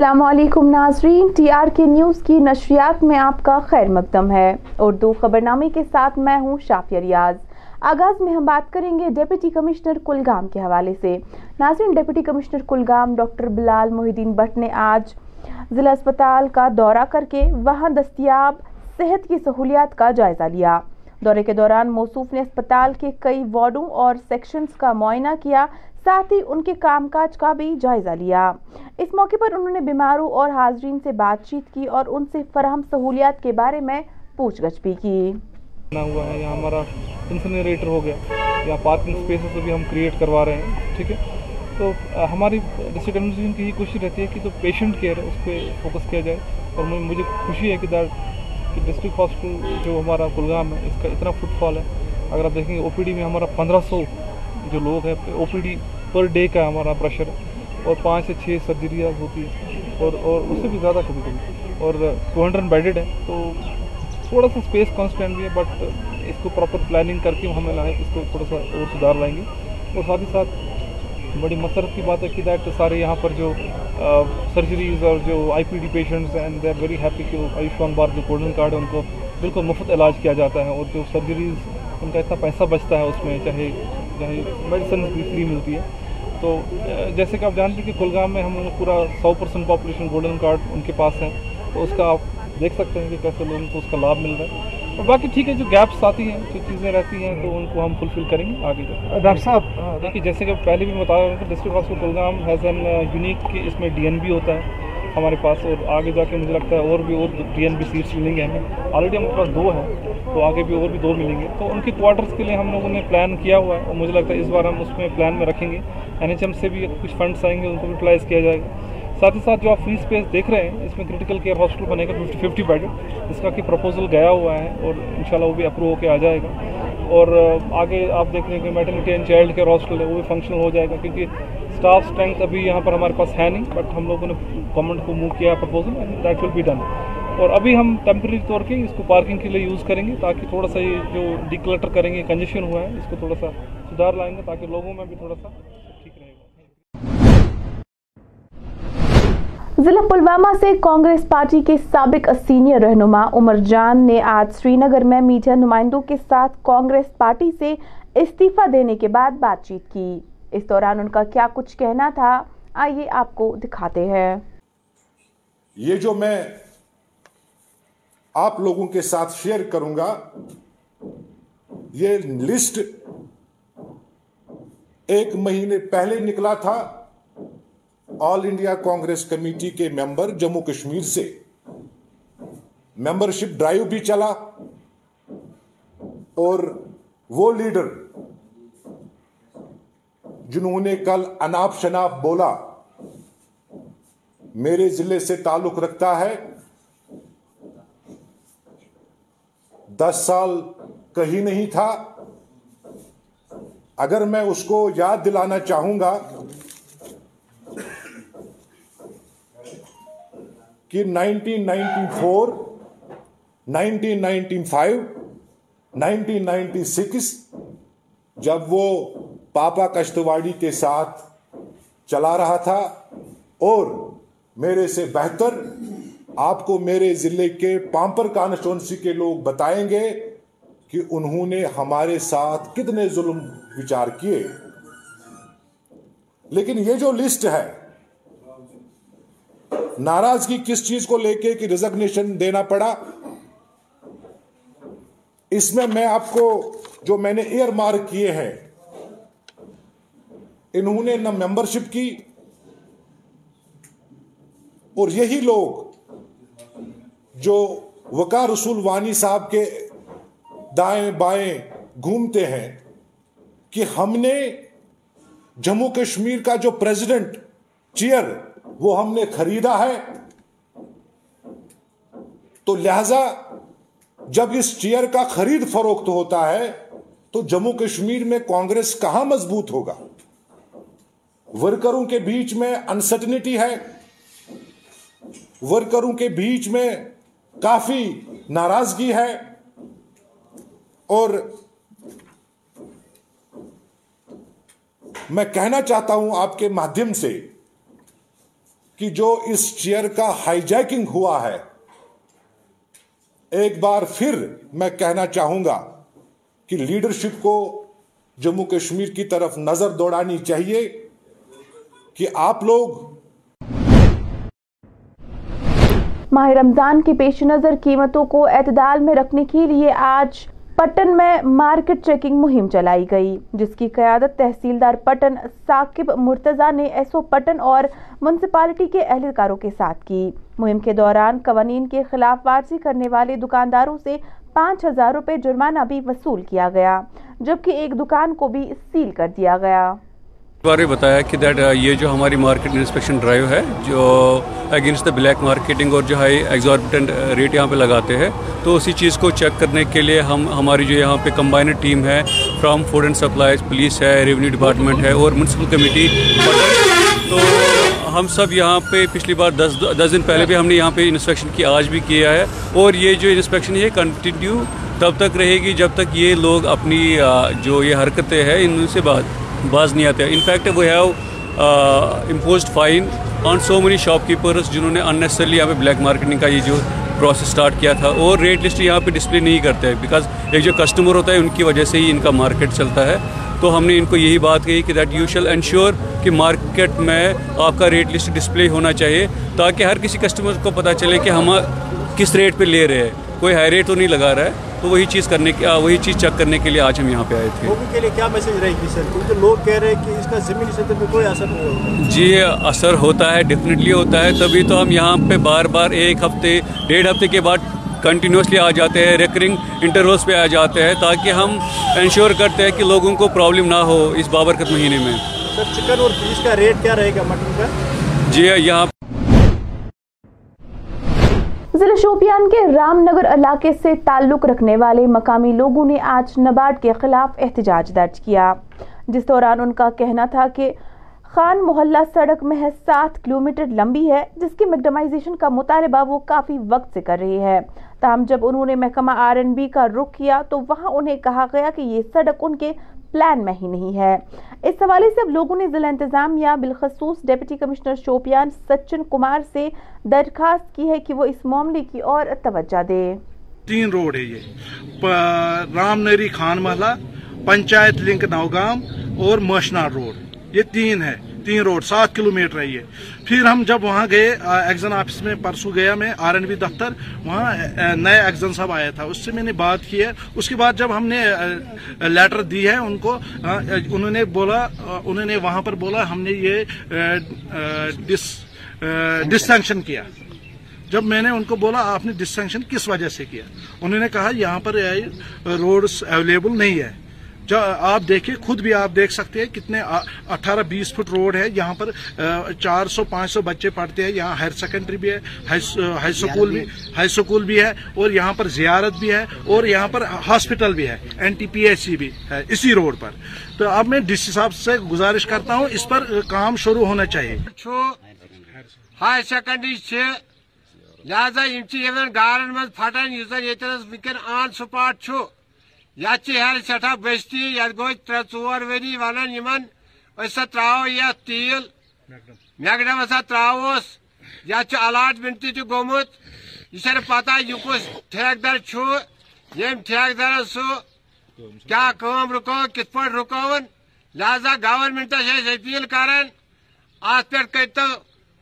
السلام علیکم ناظرین، ٹی آر کے نیوز کی نشریات میں آپ کا خیر مقدم ہے۔ اردو خبرنامے کے ساتھ میں ہوں شافیہ ریاض۔ آغاز میں ہم بات کریں گے ڈیپٹی کمشنر کلگام کے حوالے سے۔ ناظرین، deputy commissioner Kulgam doctor Bilal Mohiuddin Bhat نے آج ضلع اسپتال کا دورہ کر کے وہاں دستیاب صحت کی سہولیات کا جائزہ لیا۔ دورے کے دوران موصوف نے اسپتال کے کئی وارڈوں اور سیکشنز کا معائنہ کیا، ساتھ ہی ان کے کام کاج کا بھی جائزہ لیا۔ اس موقع پر انہوں نے بیماروں اور حاضرین سے بات چیت کی اور ان سے فراہم سہولیات کے بارے میں پوچھ گچھ بھی کی۔ ہوا ہے، یہاں ہمارا انسنریٹر ہو گیا، یا پارکنگ اسپیسز بھی ہم کریٹ کروا رہے ہیں، ٹھیک ہے؟ تو ہماری ڈسٹرکٹ ایڈمنسٹریشن کی یہ کوشش رہتی ہے کہ جو پیشنٹ کیئر ہے، اس پہ فوکس کیا جائے اور مجھے خوشی ہے کہ دیٹ کہ ڈسٹرکٹ ہاسپٹل جو ہمارا کلگام ہے، اس کا اتنا فٹ فال ہے۔ اگر آپ دیکھیں گے او پی ڈی میں ہمارا پندرہ سو جو لوگ ہیں او پی ڈی پر ڈے کا ہمارا پریشر ہے۔ اور پانچ سے چھ سرجریاں ہوتی ہیں۔ اور اور اس سے بھی زیادہ کبھی کبھی۔ اور ٹو ہنڈریڈ بیڈڈ ہے تو تھوڑا سا اسپیس کانسٹینٹ بھی ہے بٹ اس کو پراپر پلاننگ کر کے ہمیں لائیں، اس کو تھوڑا سا اور سدھار لائیں گے۔ اور ساتھ ہی ساتھ بڑی مسرت کی بات ہے کہ دیٹ سارے یہاں پر جو سرجریز اور جو آئی پی ڈی پیشنٹس ہیں دے آر ویری ہیپی کہ آیوشمان بھارت جو گولڈن کارڈ ہے، ان کو بالکل مفت علاج کیا جاتا ہے اور جو سرجریز ان کا اتنا پیسہ بچتا ہے اس میں، چاہے چاہے میڈیسن بھی فری ملتی ہے تو جیسے کہ آپ جانتے ہیں کہ کلگام میں ہم پورا سو پرسنٹ پاپولیشن گولڈن کارڈ ان کے پاس ہیں تو اس کا آپ دیکھ سکتے ہیں کہ کیسے لوگوں کو اس کا لابھ مل رہا ہے۔ اور باقی ٹھیک ہے جو گیپس آتی ہیں جو چیزیں رہتی ہیں تو ان کو ہم فلفل کریں گے آگے ڈاکٹر صاحب دیکھیے جیسے کہ پہلے بھی بتا رہا ہوں کہ district hospital Kulgam has an unique کہ اس میں ڈی این بی ہوتا ہے۔ ہمارے پاس اور آگے جا کے مجھے لگتا ہے اور بھی اور ڈی این بی سیٹس ملیں گے ہمیں۔ آلریڈی ہمارے پاس دو ہیں تو آگے بھی اور بھی دو ملیں گے۔ تو ان کے کوارٹرس کے لیے ہم لوگوں نے پلان کیا ہوا ہے اور مجھے لگتا ہے اس بار ہم اس میں پلان میں رکھیں گے۔ این ایچ ایم سے بھی کچھ فنڈس آئیں گے ان کو بھی یوٹیلائز کیا جائے گا۔ ساتھ ہی ساتھ جو آپ فری اسپیس دیکھ رہے ہیں، اس میں کرٹیکل کیئر ہاسپٹل بنے گا ففٹی ففٹی بیڈ اس کا کہ پروپوزل گیا ہوا ہے اور ان شاء اللہ وہ بھی اپروو ہو کے آ جائے گا۔ اور آگے آپ دیکھ رہے ہیں کہ maternity and child care hospital ہے، وہ بھی فنکشنل ہو جائے گا، کیونکہ اسٹاف اسٹرینتھ ابھی یہاں پر ہمارے پاس ہے نہیں بٹ ہم لوگوں نے گورنمنٹ کو موو کیا proposal that will be done اور ابھی ہم ٹیمپرری طور پہ اس کو پارکنگ کے لیے یوز کریں گے، تاکہ تھوڑا سا یہ جو ڈیکلٹر کریں گے کنجیشن ہوا ہے، اس کو تھوڑا سا سدھار لائیں گے، تاکہ لوگوں میں بھی تھوڑا سا ضلع پلوامہ سے کانگریس پارٹی کے سابق سینئر رہنما عمر جان نے آج سری نگر میں میڈیا نمائندوں کے ساتھ کانگریس پارٹی سے استعفی دینے کے بعد بات چیت کی۔ اس دوران ان کا کیا کچھ کہنا تھا؟ آئیے آپ کو دکھاتے ہیں۔ یہ جو میں آپ لوگوں کے ساتھ شیئر کروں گا، یہ لسٹ ایک مہینے پہلے نکلا تھا۔ آل انڈیا کانگریس کمیٹی کے ممبر جموں کشمیر سے ممبرشپ ڈرائیو بھی چلا اور وہ لیڈر جنہوں نے کل اناپ شناپ بولا میرے ضلع سے تعلق رکھتا ہے دس سال کہیں نہیں تھا. اگر میں اس کو یاد دلانا چاہوں گا کہ nineteen ninety four nineteen ninety five nineteen ninety six جب وہ پاپا کشتواڑی کے ساتھ چلا رہا تھا اور میرے سے بہتر آپ کو میرے ضلع کے پامپر کانسٹونسی کے لوگ بتائیں گے کہ انہوں نے ہمارے ساتھ کتنے ظلم وچار کیے۔ لیکن یہ جو لسٹ ہے ناراضگی کس چیز کو لے کے کہ ریزگنیشن دینا پڑا؟ اس میں میں آپ کو جو میں نے ایئر مارک کیے ہیں، انہوں نے نہ ممبرشپ کی اور یہی لوگ جو وقار رسول وانی صاحب کے دائیں بائیں گھومتے ہیں کہ ہم نے جموں کشمیر کا جو پریزیڈنٹ چیئر وہ ہم نے خریدا ہے۔ تو لہذا جب اس چیئر کا خرید فروخت ہوتا ہے، تو جموں کشمیر میں کانگریس کہاں مضبوط ہوگا؟ ورکروں کے بیچ میں انسرٹنیٹی ہے۔ ورکروں کے بیچ میں کافی ناراضگی ہے۔ اور میں کہنا چاہتا ہوں آپ کے مادھیم سے کہ جو اس چیئر کا ہائی جیکنگ ہوا ہے، ایک بار پھر میں کہنا چاہوں گا کہ لیڈرشپ کو جموں کشمیر کی طرف نظر دوڑانی چاہیے کہ آپ لوگ ماہ رمضان کے پیش نظر قیمتوں کو اعتدال میں رکھنے کے لیے آج پٹن میں مارکیٹ چیکنگ مہم چلائی گئی، جس کی قیادت تحصیلدار پٹن ثاقب مرتضی نے ایس او پٹن اور میونسپالٹی کے اہلکاروں کے ساتھ کی۔ مہم کے دوران قوانین کے خلاف ورزی کرنے والے دکانداروں سے پانچ ہزار روپے جرمانہ بھی وصول کیا گیا، جبکہ ایک دکان کو بھی سیل کر دیا گیا۔ بارے بتایا کہ دیٹ uh, یہ جو ہماری مارکیٹ انسپیکشن ڈرائیو ہے، جو اگینسٹ دا بلیک مارکیٹنگ اور جو ہائی ایگزاربیٹنٹ ریٹ uh, یہاں پہ لگاتے ہیں، تو اسی چیز کو چیک کرنے کے لیے ہم، ہماری جو یہاں پہ کمبائنڈ ٹیم ہے from food and supplies police ہے ریونیو ڈپارٹمنٹ ہے اور میونسپل کمیٹی تو ہم سب یہاں پہ پچھلی بار دس دس دن پہلے بھی ہم نے یہاں پہ انسپیکشن کی، آج بھی کیا ہے۔ اور یہ جو انسپیکشن یہ کنٹینیو تب تک رہے گی جب تک یہ لوگ اپنی uh, جو یہ حرکتیں ہیں، ان سے بات باز نہیں آتے۔ In fact we have imposed fine on so many shopkeepers جنہوں نے اننیسرلی یہاں پہ بلیک مارکیٹنگ کا یہ جو پروسیس اسٹارٹ کیا تھا۔ اور ریٹ لسٹ یہاں پہ ڈسپلے نہیں کرتے بیکاز ایک جو کسٹمر ہوتا ہے ان کی وجہ سے ہی ان کا مارکیٹ چلتا ہے۔ تو ہم نے ان کو یہی بات کہی کہ دیٹ یو شیل انشور کہ مارکیٹ میں آپ کا ریٹ لسٹ ڈسپلے ہونا چاہیے تاکہ ہر کسی کسٹمر کو پتہ چلے کہ ہم کس ریٹ پہ لے رہے ہیں۔ کوئی ہائی ریٹ تو نہیں لگا رہا ہے۔ تو وہی چیز کرنے کی وہی چیز چیک کرنے کے لیے آج ہم یہاں پہ آئے تھے۔ لوگوں کے لیے کیا میسج رہے گی سر کیونکہ لوگ کہہ رہے ہیں کہ اس کا زمینی سطح پہ کوئی اثر نہیں ہوتا۔ جی اثر ہوتا ہے ڈیفینیٹلی ہوتا ہے۔ تبھی تو ہم یہاں پہ بار بار ایک ہفتے ڈیڑھ ہفتے کے بعد کنٹینیوسلی آ جاتے ہیں ریکرنگ انٹرولس پہ آ جاتے ہیں تاکہ ہم انشور کرتے ہیں کہ لوگوں کو پرابلم نہ ہو اس بابرکت مہینے میں۔ سر چکن اور فش کا ریٹ کیا رہے گا مٹن کا؟ جی یہاں ضلع شوپیان کے رام نگر علاقے سے تعلق رکھنے والے مقامی لوگوں نے آج نبارڈ کے خلاف احتجاج درج کیا۔ جس دوران ان کا کہنا تھا کہ خان محلہ سڑک محض سات کلومیٹر لمبی ہے، جس کی میگڈمائزیشن کا مطالبہ وہ کافی وقت سے کر رہی ہے۔ تاہم، جب انہوں نے محکمہ آر این بی کا رخ کیا، تو وہاں انہیں کہا گیا کہ یہ سڑک ان کے پلان میں ہی نہیں ہے۔ اس حوالے سے اب لوگوں نے ضلع انتظامیہ بالخصوص ڈیپٹی کمشنر شوپیان سچن کمار سے درخواست کی ہے کہ وہ اس معاملے کی اور توجہ دے۔ تین روڈ ہے یہ۔ رام نری خان محلہ، پنچایت لنک نوگام اور مشنار روڈ۔ یہ تین ہے۔ تین روڈ، سات کلو میٹر ہے یہ۔ پھر ہم جب وہاں گئے ایگزن آفس میں، پرسوں گیا میں آر این بی دفتر وہاں نئے ایگزن صاحب آیا تھا۔ اس سے میں نے بات کی ہے۔ اس کے بعد جب ہم نے لیٹر دی ہے ان کو انہوں نے بولا انہوں نے وہاں پر بولا، ہم نے یہ ڈسٹنکشن کیا۔ جب میں نے ان کو بولا، آپ نے ڈسٹنکشن کس وجہ سے کیا؟ انہوں نے کہا، یہاں پر روڈز اویلیبل نہیں ہے۔ آپ دیکھیں، خود بھی آپ دیکھ سکتے ہیں کتنے اٹھارہ بیس فٹ روڈ ہے، یہاں پر چار سو، پانچ سو بچے پڑھتے ہیں، یہاں ہائر سیکنڈری بھی ہے، ہائی سکول بھی، ہائی سکول بھی ہے، اور یہاں پر زیارت بھی ہے، اور یہاں پر ہاسپٹل بھی ہے، N T P H C بھی ہے، اسی روڈ پر۔ تو اب میں ڈی سی صاحب سے گزارش کرتا ہوں، اس پر کام شروع ہونا چاہیے۔ ہائی سیکنڈری لہذا گارن من پھٹان ونکین آن سپاٹ یت ہر سٹھا بستی یت گو ترے ژور وری ونان سا ترو یت تیل میگڈم ہسا تروس یت الاٹمنٹ تہ گومت یہ پتہ یہ کس ٹھیکدر یم ٹھیکدر سہ کیا کام رکو کت پہ رکون لہذا گورنمنٹس اپیل کران ات پہ کرتو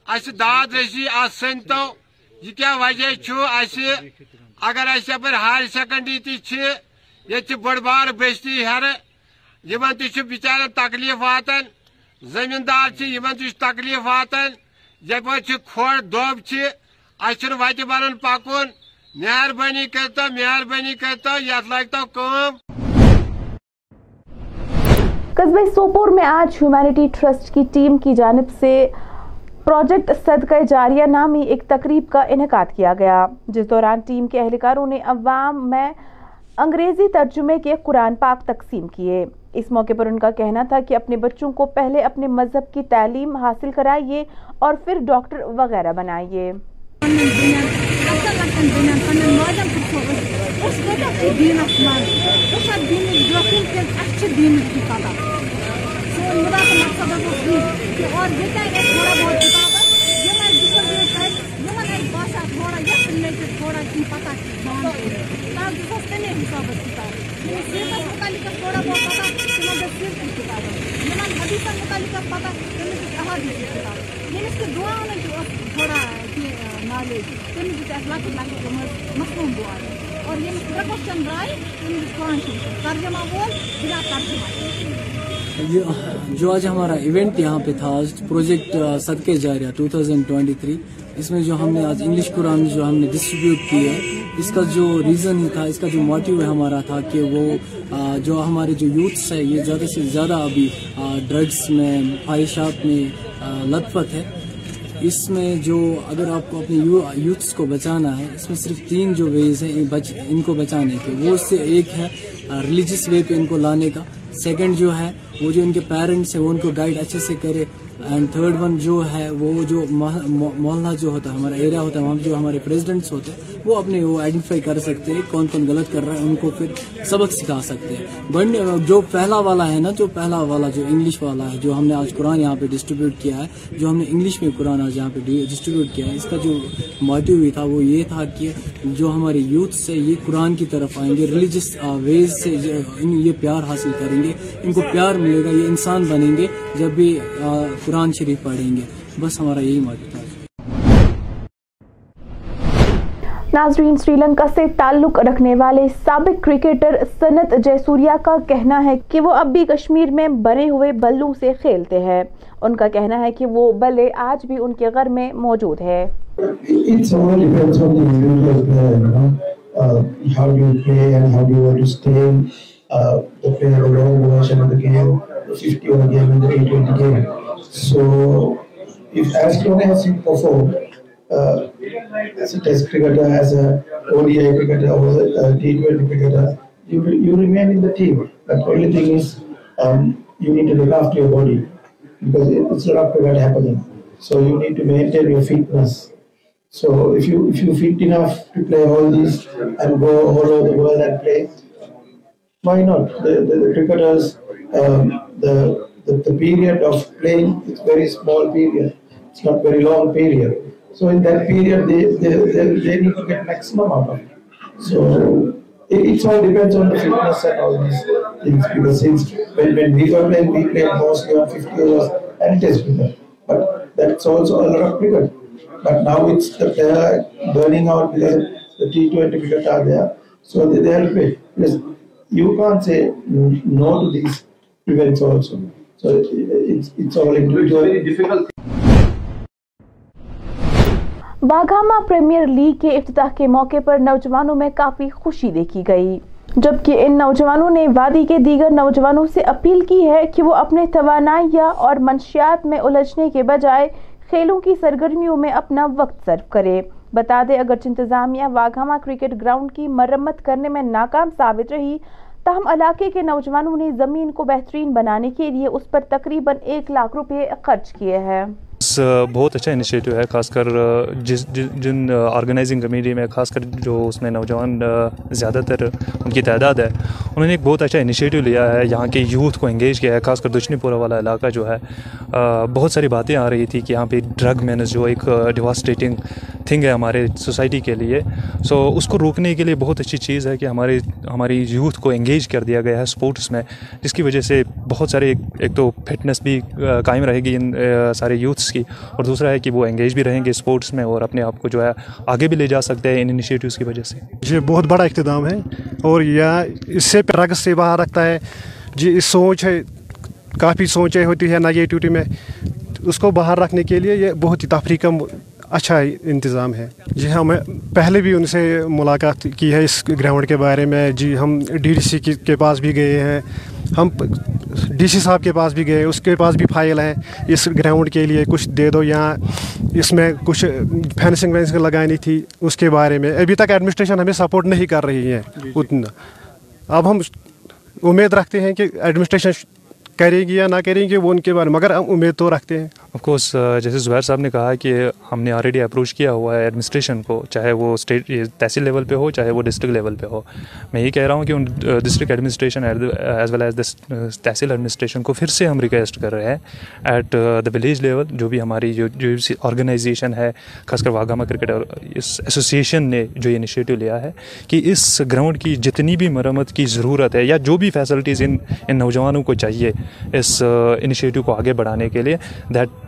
اس داد رسی ات سنتو یہ کیا وجہ اگر اس یپ ہائر سیکنڈری تہ یہ بڑ بار بستی ہر یمن تہ بچار تکلیف واتان، زمیندار تہ تکلیف واتان یپ کھوڑ دب اس وتہ بنان پکن مہربانی کرتو مہربانی کرتو یت لگتو کام قصبے سوپور میں آج ہیومینٹی ٹرسٹ کی ٹیم کی جانب سے پروجیکٹ صدقہ جاریہ نامی ایک تقریب کا انعقاد کیا گیا، جس دوران ٹیم کے اہلکاروں نے عوام میں انگریزی ترجمے کے قرآن پاک تقسیم کیے۔ اس موقع پر ان کا کہنا تھا کہ اپنے بچوں کو پہلے اپنے مذہب کی تعلیم حاصل کرائیے اور پھر ڈاکٹر وغیرہ بنائیے۔ جان تب دِژ تَمے حِسابَس کِتاب یِمن سیٖتَس مُتعلِق ٲس تھوڑا بہت پتہ تِمن دِژ سیٖتٕچ کِتاب یِمن حدیٖثن مُتعلِق ٲس پتہ تٔمِس دِژ احادیٖثٕچ کِتاب ییٚمِس تہِ دُعاوَن تہِ اوس تھوڑا کینٛہہ نالیج تٔمِس دِژ اَسہِ لۄکٕٹۍ لۄکٕٹۍ تِم ٲسۍ اور ییٚمِس ترٛےٚ کوسچن قرآن ترجمہ ترجمہ جو آج ہمارا ایونٹ یہاں پہ تھا آج پروجیکٹ صدقے جاریہ 2023 اس میں جو ہم نے آج انگلش قرآن جو ہم نے ڈسٹریبیوٹ کی ہے اس کا جو ریزن تھا، اس کا جو موٹیو ہے ہمارا تھا کہ وہ جو ہمارے جو یوتھس ہے یہ زیادہ سے زیادہ ابھی ڈرگس میں، خواہشات میں لطفت ہے۔ اس میں جو اگر آپ کو اپنے یوتھس کو بچانا ہے، اس میں صرف تین جو ویز ہیں، ان کو بچانے کے۔ وہ اس سے ایک ہے ریلیجس وے پہ ان کو لانے کا۔ سیکنڈ جو ہے، وہ جو ان کے پیرنٹس ہیں، وہ ان کو گائیڈ اچھے سے کرے۔ اینڈ تھرڈ ون جو ہے، وہ جو محلہ جو ہوتا ہے، ہمارا ایریا ہوتا ہے، وہاں جو ہمارے پریزیڈنٹس ہوتے ہیں وہ اپنے وہ آئیڈینٹیفائی کر سکتے ہیں کون کون غلط کر رہا ہے، ان کو پھر سبق سکھا سکتے ہیں۔ جو پہلا والا ہے نا، جو پہلا والا جو انگلش والا ہے، جو ہم نے آج قرآن یہاں پہ ڈسٹریبیوٹ کیا ہے، جو ہم نے انگلش میں قرآن آج یہاں پہ ڈسٹریبیوٹ کیا ہے، اس کا جو موٹیو بھی تھا، وہ یہ تھا کہ جو ہمارے یوتھ سے یہ قرآن کی طرف آئیں گے ریلیجس ویز سے یہ پیار حاصل کریں گے، ان کو پیار ملے گا، یہ انسان بنیں گے جب بھی قرآن شریف پڑھیں گے۔ بس ہمارا یہی موٹو تھا۔ ناظرین سری لنکا سے تعلق رکھنے والے سابق کرکٹر سنت جے سوریا کا کہنا ہے کہ وہ اب بھی کشمیر میں بنے ہوئے بلوں سے کھیلتے ہیں۔ ان کا کہنا ہے کہ وہ بلے آج بھی ان کے گھر میں موجود ہے uh, as a test cricketer, as a ODI cricketer, or a T20 cricketer, you, you remain in the team. But the only thing is um, you need to look after your body because it's a lot of cricket happening. So you need to maintain your fitness. So if you if you fit enough to play all these and go all over the world and play, why not? The, the, the cricketers, um, the, the the period of playing is very small period. It's not very long period. So in that period, they, they, they, they need to get maximum out of it. So it, it all depends on the fitness and all these things. Because since when, when we were playing, we played mostly on 50 overs and test cricket. But that's also a lot of cricket. But now it's the player burning out because the T20 cricket are there. So they, they'll play. Because you can't say no to these events also. So it's, it's all individual. It's very difficult. Waghama premier league کے افتتاح کے موقع پر نوجوانوں میں کافی خوشی دیکھی گئی۔ جبکہ ان نوجوانوں نے وادی کے دیگر نوجوانوں سے اپیل کی ہے کہ وہ اپنے توانائیاں اور منشیات میں الجھنے کے بجائے کھیلوں کی سرگرمیوں میں اپنا وقت صرف کرے بتا دے اگرچہ انتظامیہ واگھاما کرکٹ گراؤنڈ کی مرمت کرنے میں ناکام ثابت رہی، تاہم علاقے کے نوجوانوں نے زمین کو بہترین بنانے کے لیے اس پر تقریباً ایک لاکھ روپے خرچ کیے ہیں۔ بہت اچھا انیشیٹو ہے، خاص کر جس جن آرگنائزنگ کمیٹی میں، خاص کر جو اس میں نوجوان زیادہ تر ان کی تعداد ہے، انہوں نے ایک بہت اچھا انیشیٹو لیا ہے۔ یہاں کے یوتھ کو انگیج کیا ہے، خاص کر دشنی پورہ والا علاقہ جو ہے بہت ساری باتیں آ رہی تھی کہ یہاں پہ ڈرگ مینس جو ایک ڈیواسٹیٹنگ تھنگ ہے ہمارے سوسائٹی کے لیے۔ سو اس کو روکنے کے لیے بہت اچھی چیز ہے کہ ہمارے، ہماری یوتھ کو انگیج کر دیا گیا ہے اسپورٹس میں، جس کی وجہ سے بہت سارے، ایک تو فٹنس بھی قائم رہے گی ان سارے یوتھس کی اور دوسرا ہے کہ وہ انگیج بھی رہیں گے اسپورٹس میں اور اپنے آپ کو جو ہے آگے بھی لے جا سکتے ہیں ان انیشیٹوز کی وجہ سے۔ یہ بہت بڑا اقتدام ہے اور یہ اس سے رقص سے باہر رکھتا ہے۔ جی اس سوچ ہے، کافی سوچیں ہوتی ہے نگیٹیوٹی میں۔ اس کو باہر رکھنے کے لیے یہ بہت ہی تفریح کا اچھا انتظام ہے۔ جی ہم پہلے بھی ان سے ملاقات کی ہے اس گراؤنڈ کے بارے میں۔ جی ہم ڈی ڈی سی کے پاس بھی گئے ہیں۔ ہم ڈی سی صاحب کے پاس بھی گئے اس کے پاس بھی فائل ہیں۔ اس گراؤنڈ کے لیے کچھ دے دو یہاں اس میں کچھ فینسنگ وینسنگ لگانی تھی۔ اس کے بارے میں ابھی تک ایڈمنسٹریشن ہمیں سپورٹ نہیں کر رہی ہے جی، جی۔ اتنا۔ اب ہم امید رکھتے ہیں کہ ایڈمنسٹریشن کرے گی یا نہ کریں گے وہ ان کے بارے میں مگر ہم امید تو رکھتے ہیں۔ آف کورس uh, جیسے زبیر صاحب نے کہا کہ ہم نے آلریڈی اپروچ کیا ہوا ہے ایڈمنسٹریشن کو، چاہے وہ اسٹیٹ تحصیل لیول پہ ہو، چاہے وہ ڈسٹرکٹ لیول پہ ہو۔ میں یہ کہہ رہا ہوں کہ in district administration as well as tehsil administration کو پھر سے ہم ریکویسٹ کر رہے ہیں ایٹ دا ولیج لیول جو بھی ہماری جو جو آرگنائزیشن ہے خاص کر واگامہ کرکٹ اس ایسوسیشن نے جو انیشیٹو لیا ہے کہ اس گراؤنڈ کی جتنی بھی مرمت کی ضرورت ہے یا جو بھی فیسلٹیز ان ان نوجوانوں کو چاہیے اس uh, انیشیٹو کو آگے بڑھانے کے لیے دیٹ